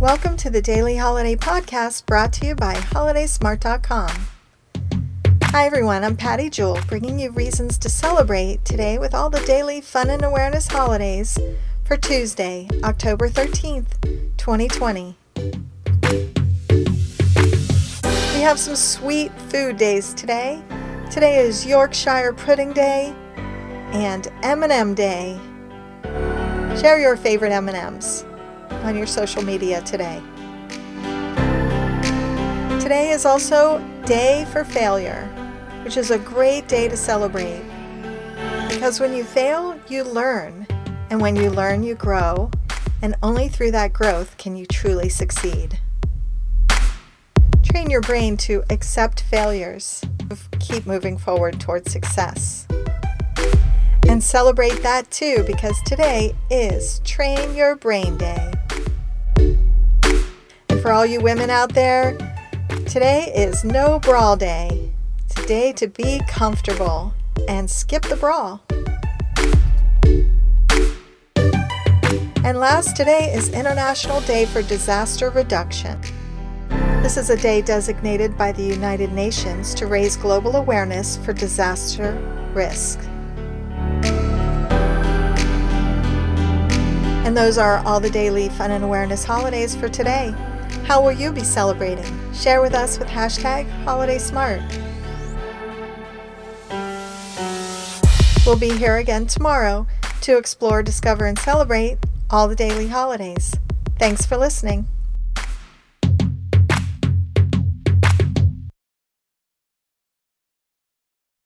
Welcome to the Daily Holiday Podcast brought to you by HolidaySmart.com. Hi everyone, I'm Patty Jewell, bringing you reasons to celebrate today with all the daily fun and awareness holidays for Tuesday, October 13th, 2020. We have some sweet food days today. Today is Yorkshire Pudding Day and M&M Day. Share your favorite M&Ms on your social media today. Today is also Day for Failure, which is a great day to celebrate. Because when you fail, you learn. And when you learn, you grow. And only through that growth can you truly succeed. Train your brain to accept failures. Keep moving forward towards success. And celebrate that too because today is Train Your Brain Day. For all you women out there, today is No Bra Day. Today to be comfortable and skip the bra. And last, today is International Day for Disaster Reduction. This is a day designated by the United Nations to raise global awareness for disaster risk. And those are all the daily fun and awareness holidays for today. How will you be celebrating? Share with us with hashtag HolidaySmart. We'll be here again tomorrow to explore, discover, and celebrate all the daily holidays. Thanks for listening.